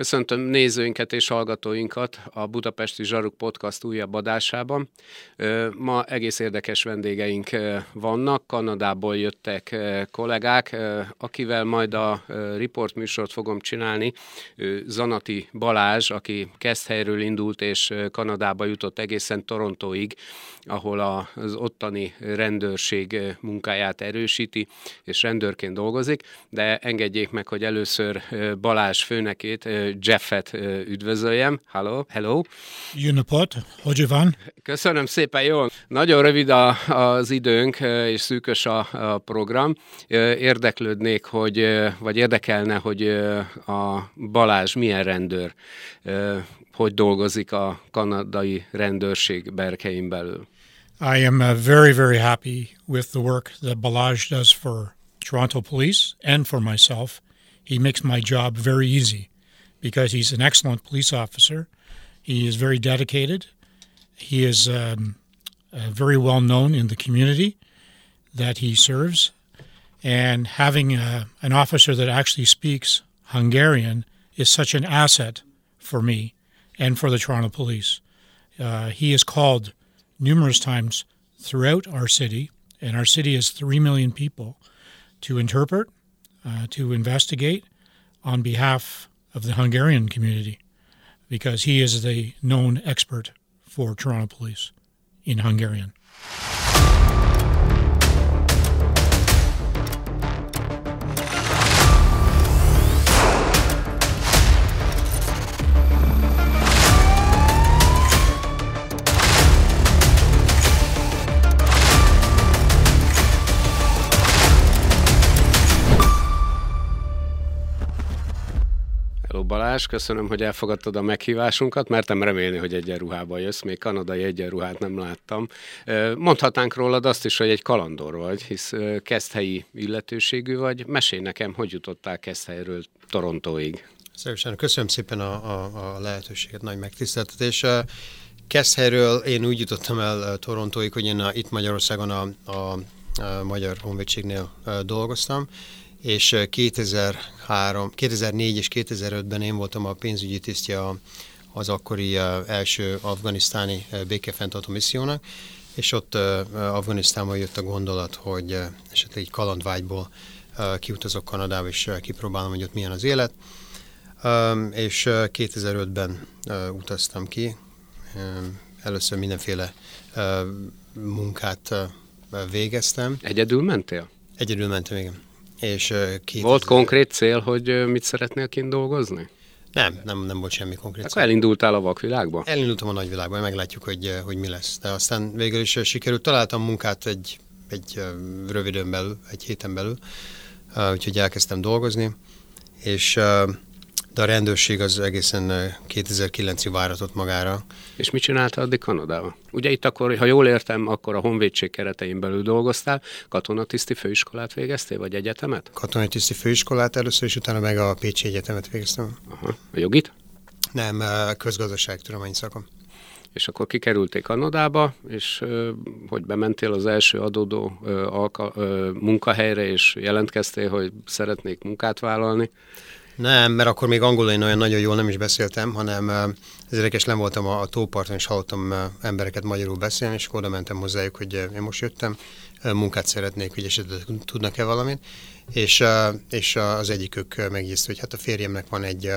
Köszöntöm nézőinket és hallgatóinkat a Budapesti Zsaruk Podcast újabb adásában. Ma egész érdekes vendégeink vannak, Kanadából jöttek kollégák, akivel majd a riport műsort fogom csinálni. Zanati Balázs, aki Keszthelyről indult és Kanadába jutott egészen Torontoig, ahol az ottani rendőrség munkáját erősíti, és rendőrként dolgozik, de engedjék meg, hogy először Balázs főnekét, Jeffet üdvözöljem. Hello, hello. Jó napot, hogy van? Köszönöm szépen, jó. Nagyon rövid a, az időnk, és szűkös a, a program. Érdeklődnék, hogy, vagy érdekelne, hogy a Balázs milyen rendőr, hogy dolgozik a kanadai rendőrség berkein belül. I am uh, very, very happy with the work that Balázs does for Toronto Police and for myself. He makes my job very easy. Because he's an excellent police officer. He is very dedicated. He is um, uh, very well known in the community that he serves. And having uh, an officer that actually speaks Hungarian is such an asset for me and for the Toronto Police. Uh, he is called numerous times throughout our city, and our city has 3 million people, to interpret, uh, to investigate on behalf of the Hungarian community because he is the known expert for Toronto police in Hungarian. Balázs, köszönöm, hogy elfogadtad a meghívásunkat, mertem remélni, hogy egyenruhában jössz, még kanadai egyenruhát nem láttam. Mondhatnánk rólad azt is, hogy egy kalandor vagy, hisz keszthelyi illetőségű vagy. Mesélj nekem, hogy jutottál keszthelyről Torontóig. Szerűen köszönöm szépen a, a, a lehetőséget, nagy megtiszteltetés. Keszthelyről én úgy jutottam el Torontóig, hogy én a, itt Magyarországon a, a, a Magyar Honvédségnél dolgoztam, és 2003, 2004 és 2005-ben én voltam a pénzügyi tisztje az akkori első afganisztáni békefenntartó missziónak, és ott Afganisztánban jött a gondolat, hogy esetleg egy kalandvágyból kiutazok Kanadába, és kipróbálom, hogy ott milyen az élet. És 2005-ben utaztam ki. Először mindenféle munkát végeztem. Egyedül mentél? Egyedül mentem, igen. És, két volt konkrét cél, hogy mit szeretnél kint dolgozni? Nem, nem, nem volt semmi konkrét Akkor cél. elindultál a vakvilágba? Elindultam a nagyvilágba, meglátjuk, hogy, hogy mi lesz. De aztán végül is sikerült, találtam munkát egy, egy röviden belül, egy héten belül, úgyhogy elkezdtem dolgozni, és de a rendőrség az egészen 2009-ig váratott magára. És mit csináltál addig Kanadában? Ugye itt akkor, ha jól értem, akkor a honvédség keretein belül dolgoztál, katonatiszti főiskolát végeztél, vagy egyetemet? Katonatiszti főiskolát először, és utána meg a Pécsi Egyetemet végeztem. Aha. A jogit? Nem, közgazdaságtudomány szakom. És akkor kikerülték Kanadába, és hogy bementél az első adódó alka, munkahelyre, és jelentkeztél, hogy szeretnék munkát vállalni. Nem, mert akkor még angolul én olyan nagyon jól nem is beszéltem, hanem ez érdekes, nem voltam a, a tóparton, és hallottam embereket magyarul beszélni, és oda mentem hozzájuk, hogy én most jöttem, munkát szeretnék, hogy esetleg tudnak-e valamit, és, és az egyikük megjegyezte, hogy hát a férjemnek van egy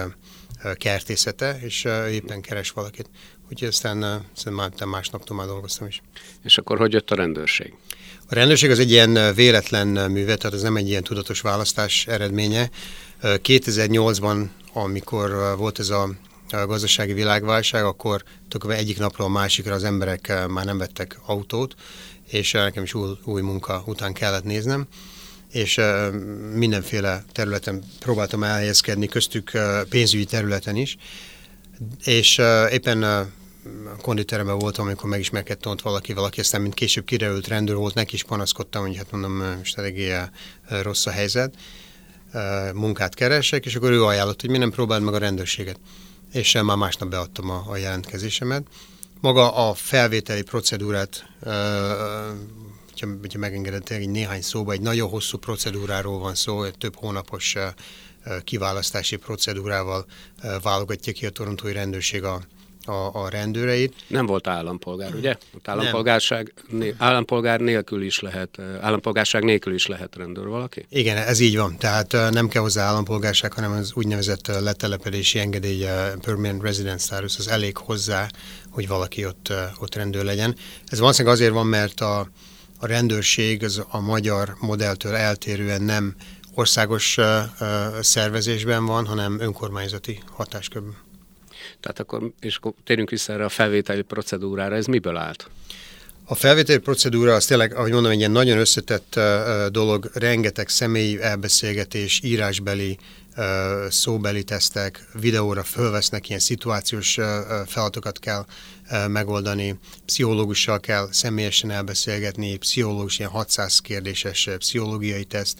kertészete, és éppen keres valakit. Úgyhogy aztán szerintem másnaptól már dolgoztam is. És akkor hogy jött a rendőrség? A rendőrség az egy ilyen véletlen művet, tehát ez nem egy ilyen tudatos választás eredménye. 2008-ban, amikor volt ez a gazdasági világválság, akkor tulajdonképpen egyik napról a másikra az emberek már nem vettek autót, és nekem is új, új munka után kellett néznem, és mindenféle területen próbáltam elhelyezkedni, köztük pénzügyi területen is, és éppen konditeremben voltam, amikor megismerkedtem ott valaki, valaki aztán mint később kiderült rendőr volt, neki is panaszkodtam, hogy hát mondom, most eléggé rossz a helyzet, munkát keresek, és akkor ő ajánlott, hogy mi nem próbáld meg a rendőrséget. És már másnap beadtam a, a jelentkezésemet. Maga a felvételi procedúrát, hogyha, hogyha megengedett egy néhány szóba, egy nagyon hosszú procedúráról van szó, egy több hónapos kiválasztási procedúrával válogatja ki a torontói rendőrség a, a, a rendőreit. Nem volt állampolgár, ugye? Ott állampolgárság, né, állampolgár nélkül is lehet, állampolgárság nélkül is lehet rendőr valaki? Igen, ez így van. Tehát nem kell hozzá állampolgárság, hanem az úgynevezett letelepedési engedély, permanent resident status, az elég hozzá, hogy valaki ott, ott rendőr legyen. Ez valószínűleg azért van, mert a, a rendőrség az a magyar modelltől eltérően nem országos szervezésben van, hanem önkormányzati hatáskörben. Tehát akkor, és akkor térjünk vissza erre a felvételi procedúrára, ez miből állt? A felvételi procedúra az tényleg, ahogy mondom, egy ilyen nagyon összetett uh, dolog, rengeteg személyi elbeszélgetés, írásbeli, uh, szóbeli tesztek, videóra fölvesznek, ilyen szituációs uh, feladatokat kell megoldani, pszichológussal kell személyesen elbeszélgetni, pszichológus, ilyen 600 kérdéses pszichológiai teszt,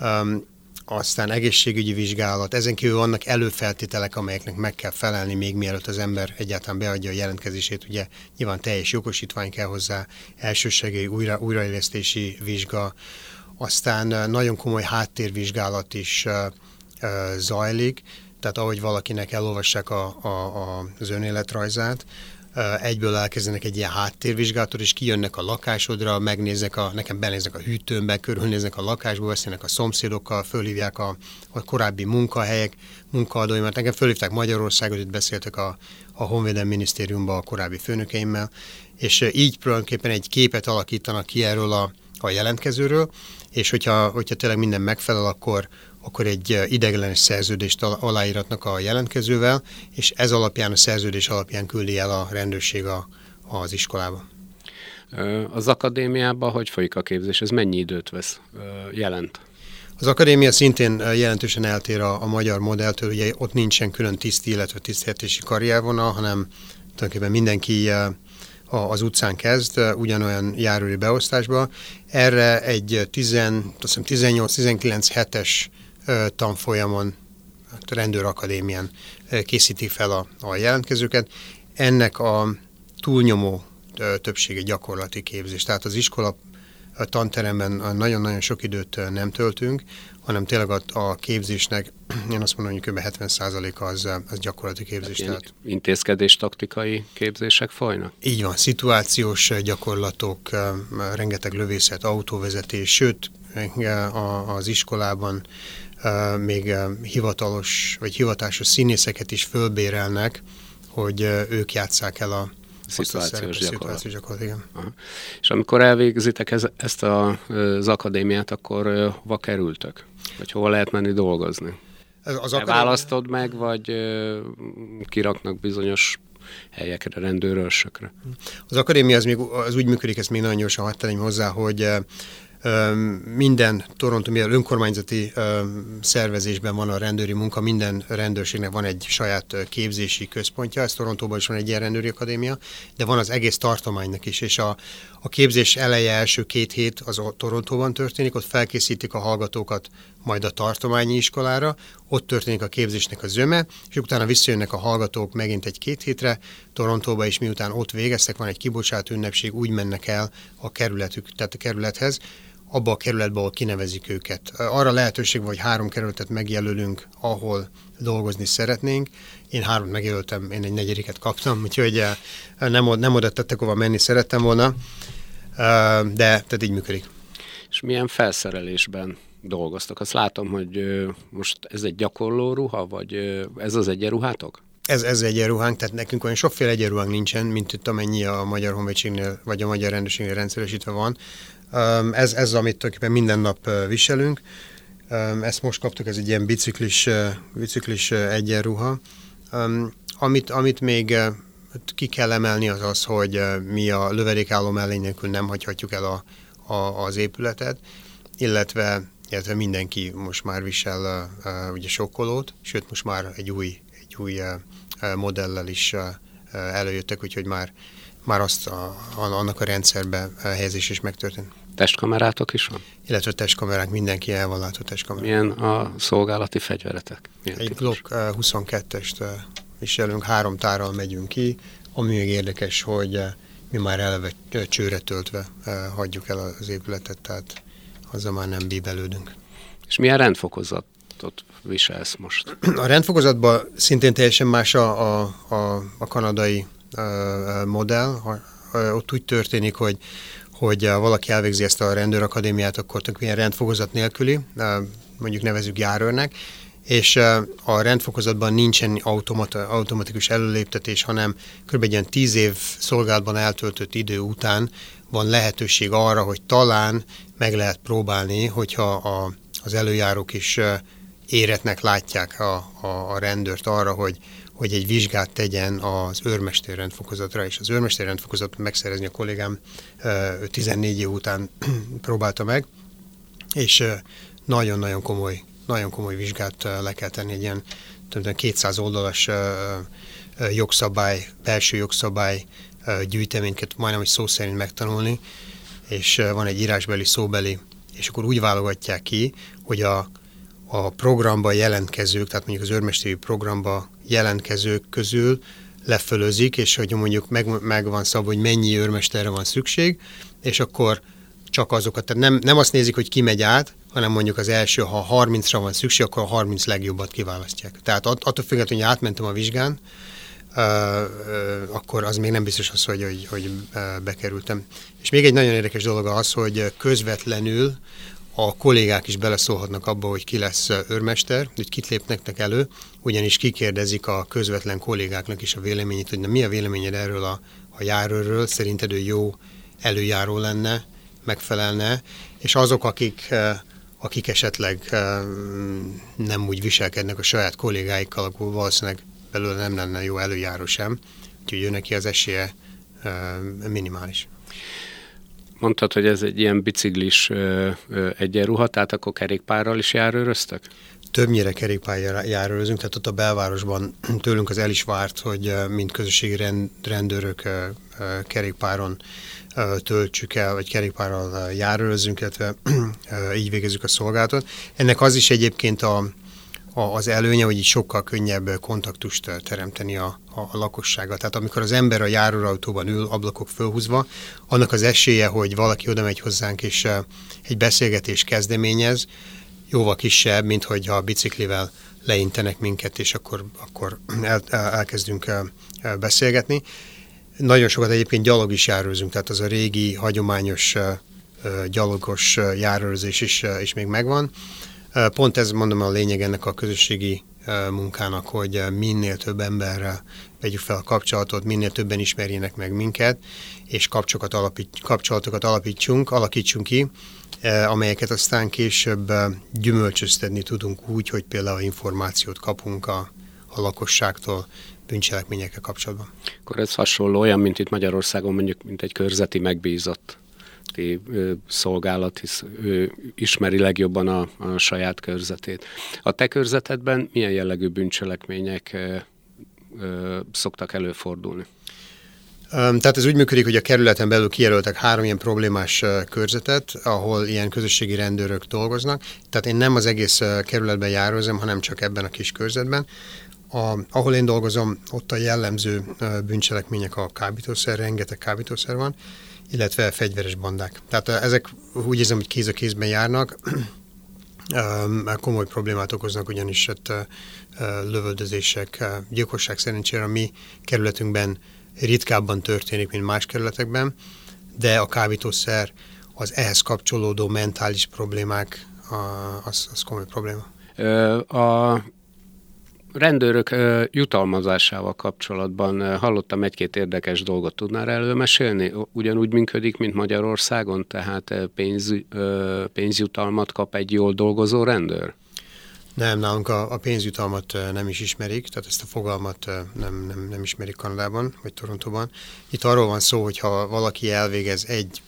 um, aztán egészségügyi vizsgálat, ezen kívül vannak előfeltételek, amelyeknek meg kell felelni még mielőtt az ember egyáltalán beadja a jelentkezését. Ugye nyilván teljes jogosítvány kell hozzá, elsősegély, újra, újraélesztési vizsga, aztán nagyon komoly háttérvizsgálat is zajlik, tehát ahogy valakinek elolvassák a, a, a, az önéletrajzát, egyből elkezdenek egy ilyen háttérvizsgálatot, és kijönnek a lakásodra, megnéznek, a, nekem benéznek a hűtőmbe, körülnéznek a lakásba, beszélnek a szomszédokkal, fölhívják a, a korábbi munkahelyek, munkaadóimat. Nekem fölhívták Magyarországot, itt beszéltek a, a Honvédelmi Minisztériumban a korábbi főnökeimmel, és így tulajdonképpen egy képet alakítanak ki erről a, a jelentkezőről, és hogyha, hogyha tényleg minden megfelel, akkor, akkor egy ideglenes szerződést aláíratnak a jelentkezővel, és ez alapján, a szerződés alapján küldi el a rendőrség a, az iskolába. Az akadémiában hogy folyik a képzés? Ez mennyi időt vesz, jelent? Az akadémia szintén jelentősen eltér a, a magyar modelltől, ugye ott nincsen külön tiszti, illetve tiszteltési karriervonal, hanem tulajdonképpen mindenki az utcán kezd, ugyanolyan járőri beosztásba. Erre egy 18-19 hetes tanfolyamon, hát rendőrakadémián készítik fel a, a jelentkezőket. Ennek a túlnyomó többsége gyakorlati képzés. Tehát az iskola a tanteremben nagyon-nagyon sok időt nem töltünk, hanem tényleg a, a képzésnek, én azt mondom, hogy kb. 70%-a az, az gyakorlati képzés. Hát tehát intézkedés taktikai képzések folynak? Így van, szituációs gyakorlatok, rengeteg lövészet, autóvezetés, sőt, az iskolában még hivatalos vagy hivatásos színészeket is fölbérelnek, hogy ők játsszák el a szituációs gyakorlat. gyakorlat igen. Aha. És amikor elvégzitek ez, ezt a, az akadémiát, akkor hova kerültök? Vagy hova lehet menni dolgozni? Ez az akadémi... Választod meg, vagy kiraknak bizonyos helyekre, rendőrösökre? Az akadémia az, még, az úgy működik, ezt még nagyon gyorsan hadd hozzá, hogy minden Toronto, mivel önkormányzati szervezésben van a rendőri munka, minden rendőrségnek van egy saját képzési központja, ez Torontóban is van egy ilyen rendőri akadémia, de van az egész tartománynak is, és a, a képzés eleje első két hét az a Torontóban történik, ott felkészítik a hallgatókat majd a tartományi iskolára, ott történik a képzésnek a zöme, és utána visszajönnek a hallgatók megint egy-két hétre Torontóba, és miután ott végeztek, van egy kibocsátó ünnepség, úgy mennek el a kerületük, tehát a kerülethez, abba a kerületbe, ahol kinevezik őket. Arra lehetőség van, hogy három kerületet megjelölünk, ahol dolgozni szeretnénk. Én három megjelöltem, én egy negyediket kaptam, úgyhogy eh, nem, nem oda tettek, hova menni szerettem volna, eh, de tehát így működik. És milyen felszerelésben dolgoztak? Azt látom, hogy most ez egy gyakorló ruha, vagy ez az egyenruhátok? Ez, ez egyenruhánk, tehát nekünk olyan sokféle egyenruhánk nincsen, mint itt amennyi a Magyar Honvédségnél, vagy a Magyar Rendőrségnél rendszeresítve van. Ez, ez amit tulajdonképpen minden nap viselünk. Ezt most kaptuk, ez egy ilyen biciklis, biciklis egyenruha. Amit, amit még ki kell emelni az az, hogy mi a lövedékálló mellény nélkül nem hagyhatjuk el a, a, az épületet, illetve, illetve mindenki most már visel uh, ugye sokkolót, sőt most már egy új, egy új uh, modellel is uh, előjöttek, úgyhogy már, már azt a, annak a rendszerbe helyezés is megtörtént. Testkamerátok is van? Illetve testkamerák, mindenki el van látva testkamerák. Milyen a szolgálati fegyveretek? Milyen Egy Glock 22-est viselünk, három tárral megyünk ki, ami még érdekes, hogy mi már eleve csőre töltve hagyjuk el az épületet, tehát azzal már nem bíbelődünk. És milyen rendfokozatot viselsz most? A rendfokozatban szintén teljesen más a, a, a, a kanadai uh, modell. Uh, ott úgy történik, hogy hogy uh, valaki elvégzi ezt a rendőrakadémiát, akkor tulajdonképpen rendfokozat nélküli, uh, mondjuk nevezük járőrnek, és a rendfokozatban nincsen automata, automatikus előléptetés, hanem kb. egy ilyen tíz év szolgálatban eltöltött idő után van lehetőség arra, hogy talán meg lehet próbálni, hogyha a, az előjárók is éretnek látják a, a, a rendőrt arra, hogy, hogy egy vizsgát tegyen az őrmester rendfokozatra, és az őrmester rendfokozatot megszerezni a kollégám 14 év után próbálta meg, és nagyon-nagyon komoly nagyon komoly vizsgát le kell tenni, egy ilyen 200 oldalas jogszabály, belső jogszabály gyűjteményket majdnem, hogy szó szerint megtanulni, és van egy írásbeli, szóbeli, és akkor úgy válogatják ki, hogy a, a programba jelentkezők, tehát mondjuk az őrmesteri programba jelentkezők közül lefölözik, és hogy mondjuk meg, meg szabva, hogy mennyi őrmesterre van szükség, és akkor csak azokat, tehát nem, nem azt nézik, hogy ki megy át, hanem mondjuk az első, ha 30-ra van szükség, akkor a 30 legjobbat kiválasztják. Tehát att, attól függetlenül, hogy átmentem a vizsgán, uh, uh, akkor az még nem biztos az, hogy, hogy, hogy uh, bekerültem. És még egy nagyon érdekes dolog az, hogy közvetlenül a kollégák is beleszólhatnak abba, hogy ki lesz őrmester, hogy kit lépnek elő, ugyanis kikérdezik a közvetlen kollégáknak is a véleményét, hogy na, mi a véleményed erről a, a járőről, szerinted ő jó előjáró lenne, megfelelne, és azok, akik akik esetleg nem úgy viselkednek a saját kollégáikkal, akkor valószínűleg belőle nem lenne jó előjáró sem, úgyhogy ő neki az esélye minimális. Mondtad, hogy ez egy ilyen biciklis egyenruha, tehát akkor kerékpárral is járőröztek? Többnyire kerékpárral járőrözünk, tehát ott a belvárosban tőlünk az el is várt, hogy mint közösségi rendőrök kerékpáron töltsük el, vagy kerékpárral járőrözünk, illetve így végezzük a szolgálatot. Ennek az is egyébként a, az előnye, hogy így sokkal könnyebb kontaktust teremteni a, a, a lakossággal. Tehát amikor az ember a járóautóban ül, ablakok fölhúzva, annak az esélye, hogy valaki oda megy hozzánk és egy beszélgetés kezdeményez, jóval kisebb, mint hogyha a biciklivel leintenek minket, és akkor, akkor el, elkezdünk beszélgetni. Nagyon sokat egyébként gyalog is járőzünk, tehát az a régi, hagyományos gyalogos járőrzés is, is még megvan. Pont ez mondom a lényeg ennek a közösségi munkának, hogy minél több emberrel vegyük fel a kapcsolatot, minél többen ismerjenek meg minket, és kapcsolatokat, alapít, kapcsolatokat alapítsunk, alakítsunk ki, amelyeket aztán később gyümölcsöztetni tudunk úgy, hogy például információt kapunk a, a lakosságtól, bűncselekményekkel kapcsolatban. Akkor ez hasonló olyan, mint itt Magyarországon mondjuk, mint egy körzeti megbízott szolgálat, hisz ő ismeri legjobban a, a saját körzetét. A te körzetedben milyen jellegű bűncselekmények szoktak előfordulni? Tehát ez úgy működik, hogy a kerületen belül kijelöltek három ilyen problémás körzetet, ahol ilyen közösségi rendőrök dolgoznak. Tehát én nem az egész kerületben járőzem, hanem csak ebben a kis körzetben. A, ahol én dolgozom, ott a jellemző bűncselekmények a kábítószer, rengeteg kábítószer van, illetve fegyveres bandák. Tehát ezek úgy érzem, hogy kéz a kézben járnak, komoly problémát okoznak, ugyanis ott lövöldözések, gyilkosság szerencsére a mi kerületünkben ritkábban történik, mint más kerületekben, de a kábítószer, az ehhez kapcsolódó mentális problémák, az, az komoly probléma. A rendőrök jutalmazásával kapcsolatban hallottam egy-két érdekes dolgot. Tudnál erről mesélni? Ugyanúgy működik, mint Magyarországon, tehát pénz, pénzjutalmat kap egy jól dolgozó rendőr? Nem, nálunk a, a pénzjutalmat nem is ismerik, tehát ezt a fogalmat nem, nem, nem ismerik Kanadában vagy Torontóban. Itt arról van szó, hogy ha valaki elvégez egy,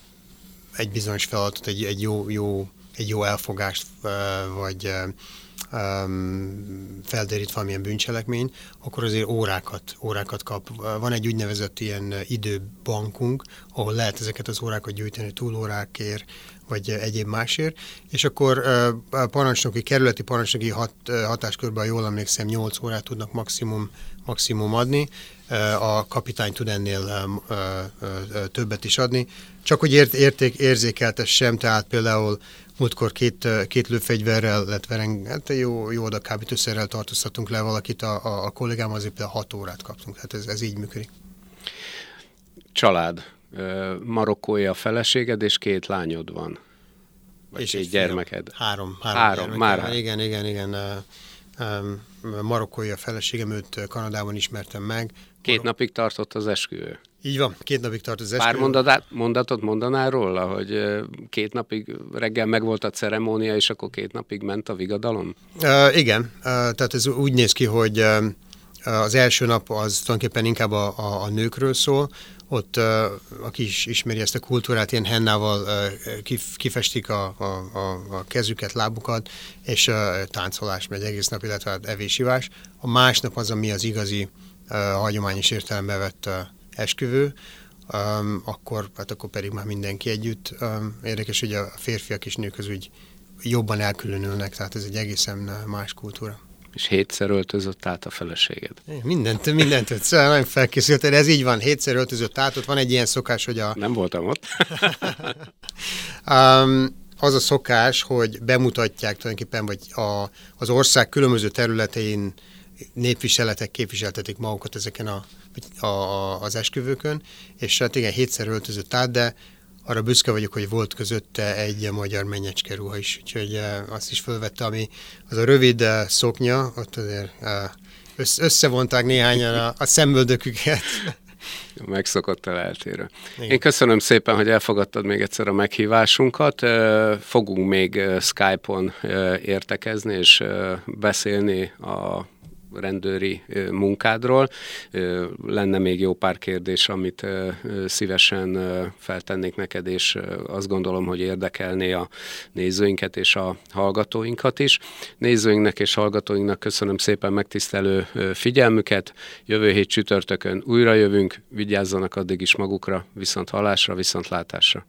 egy bizonyos feladatot, egy, egy, jó, jó, egy jó elfogást, vagy um, felderít valamilyen bűncselekmény, akkor azért órákat, órákat kap. Van egy úgynevezett ilyen időbankunk, ahol lehet ezeket az órákat gyűjteni túlórákért, vagy egyéb másért, és akkor a parancsnoki, kerületi parancsnoki hat, hatáskörben, jól emlékszem, 8 órát tudnak maximum, maximum adni, a kapitány tud ennél többet is adni, csak hogy ért, érték, érzékeltessem, tehát például múltkor két, két lőfegyverrel lett vereng, hát jó, jó oda kábítószerrel tartóztatunk le valakit, a, a, a kollégám azért például hat órát kaptunk, hát ez, ez így működik. Család. Marokkói a feleséged, és két lányod van. Vagy és egy gyermeked. Három. Három, három már. Igen, igen, igen. Marokkói a feleségem, őt Kanadában ismertem meg. Két Marok... napig tartott az esküvő. Így van, két napig tart az esküvő. Pár mondatát, mondatot mondanál róla, hogy két napig reggel megvolt a ceremónia, és akkor két napig ment a vigadalom? Uh, igen, uh, tehát ez úgy néz ki, hogy uh, az első nap az tulajdonképpen inkább a, a, a nőkről szól, ott, aki is ismeri ezt a kultúrát, ilyen hennával kif, kifestik a, a, a, kezüket, lábukat, és táncolás megy egész nap, illetve hát evésivás. A másnap az, ami az igazi hagyományos értelembe vett esküvő, um, akkor, hát akkor pedig már mindenki együtt. Um, érdekes, hogy a férfiak és nők az úgy jobban elkülönülnek, tehát ez egy egészen más kultúra. És hétszer öltözött át a feleséged. Mindent, mindent, szóval nagyon felkészült, de ez így van, hétszer öltözött át, ott van egy ilyen szokás, hogy a... Nem voltam ott. um, az a szokás, hogy bemutatják tulajdonképpen, vagy a, az ország különböző területein népviseletek képviseltetik magukat ezeken a, a, a, az esküvőkön, és hát igen, hétszer öltözött át, de arra büszke vagyok, hogy volt közötte egy magyar mennyecske ruha is, úgyhogy eh, azt is fölvette, ami az a rövid eh, szoknya, ott azért eh, összevonták néhányan a, a szemöldöküket. Megszokott el eltérő. Igen. Én köszönöm szépen, hogy elfogadtad még egyszer a meghívásunkat. Fogunk még Skype-on értekezni és beszélni a rendőri munkádról. Lenne még jó pár kérdés, amit szívesen feltennék neked, és azt gondolom, hogy érdekelné a nézőinket és a hallgatóinkat is. Nézőinknek és hallgatóinknak köszönöm szépen megtisztelő figyelmüket. Jövő hét csütörtökön újra jövünk, vigyázzanak addig is magukra, viszont hallásra, viszont látásra.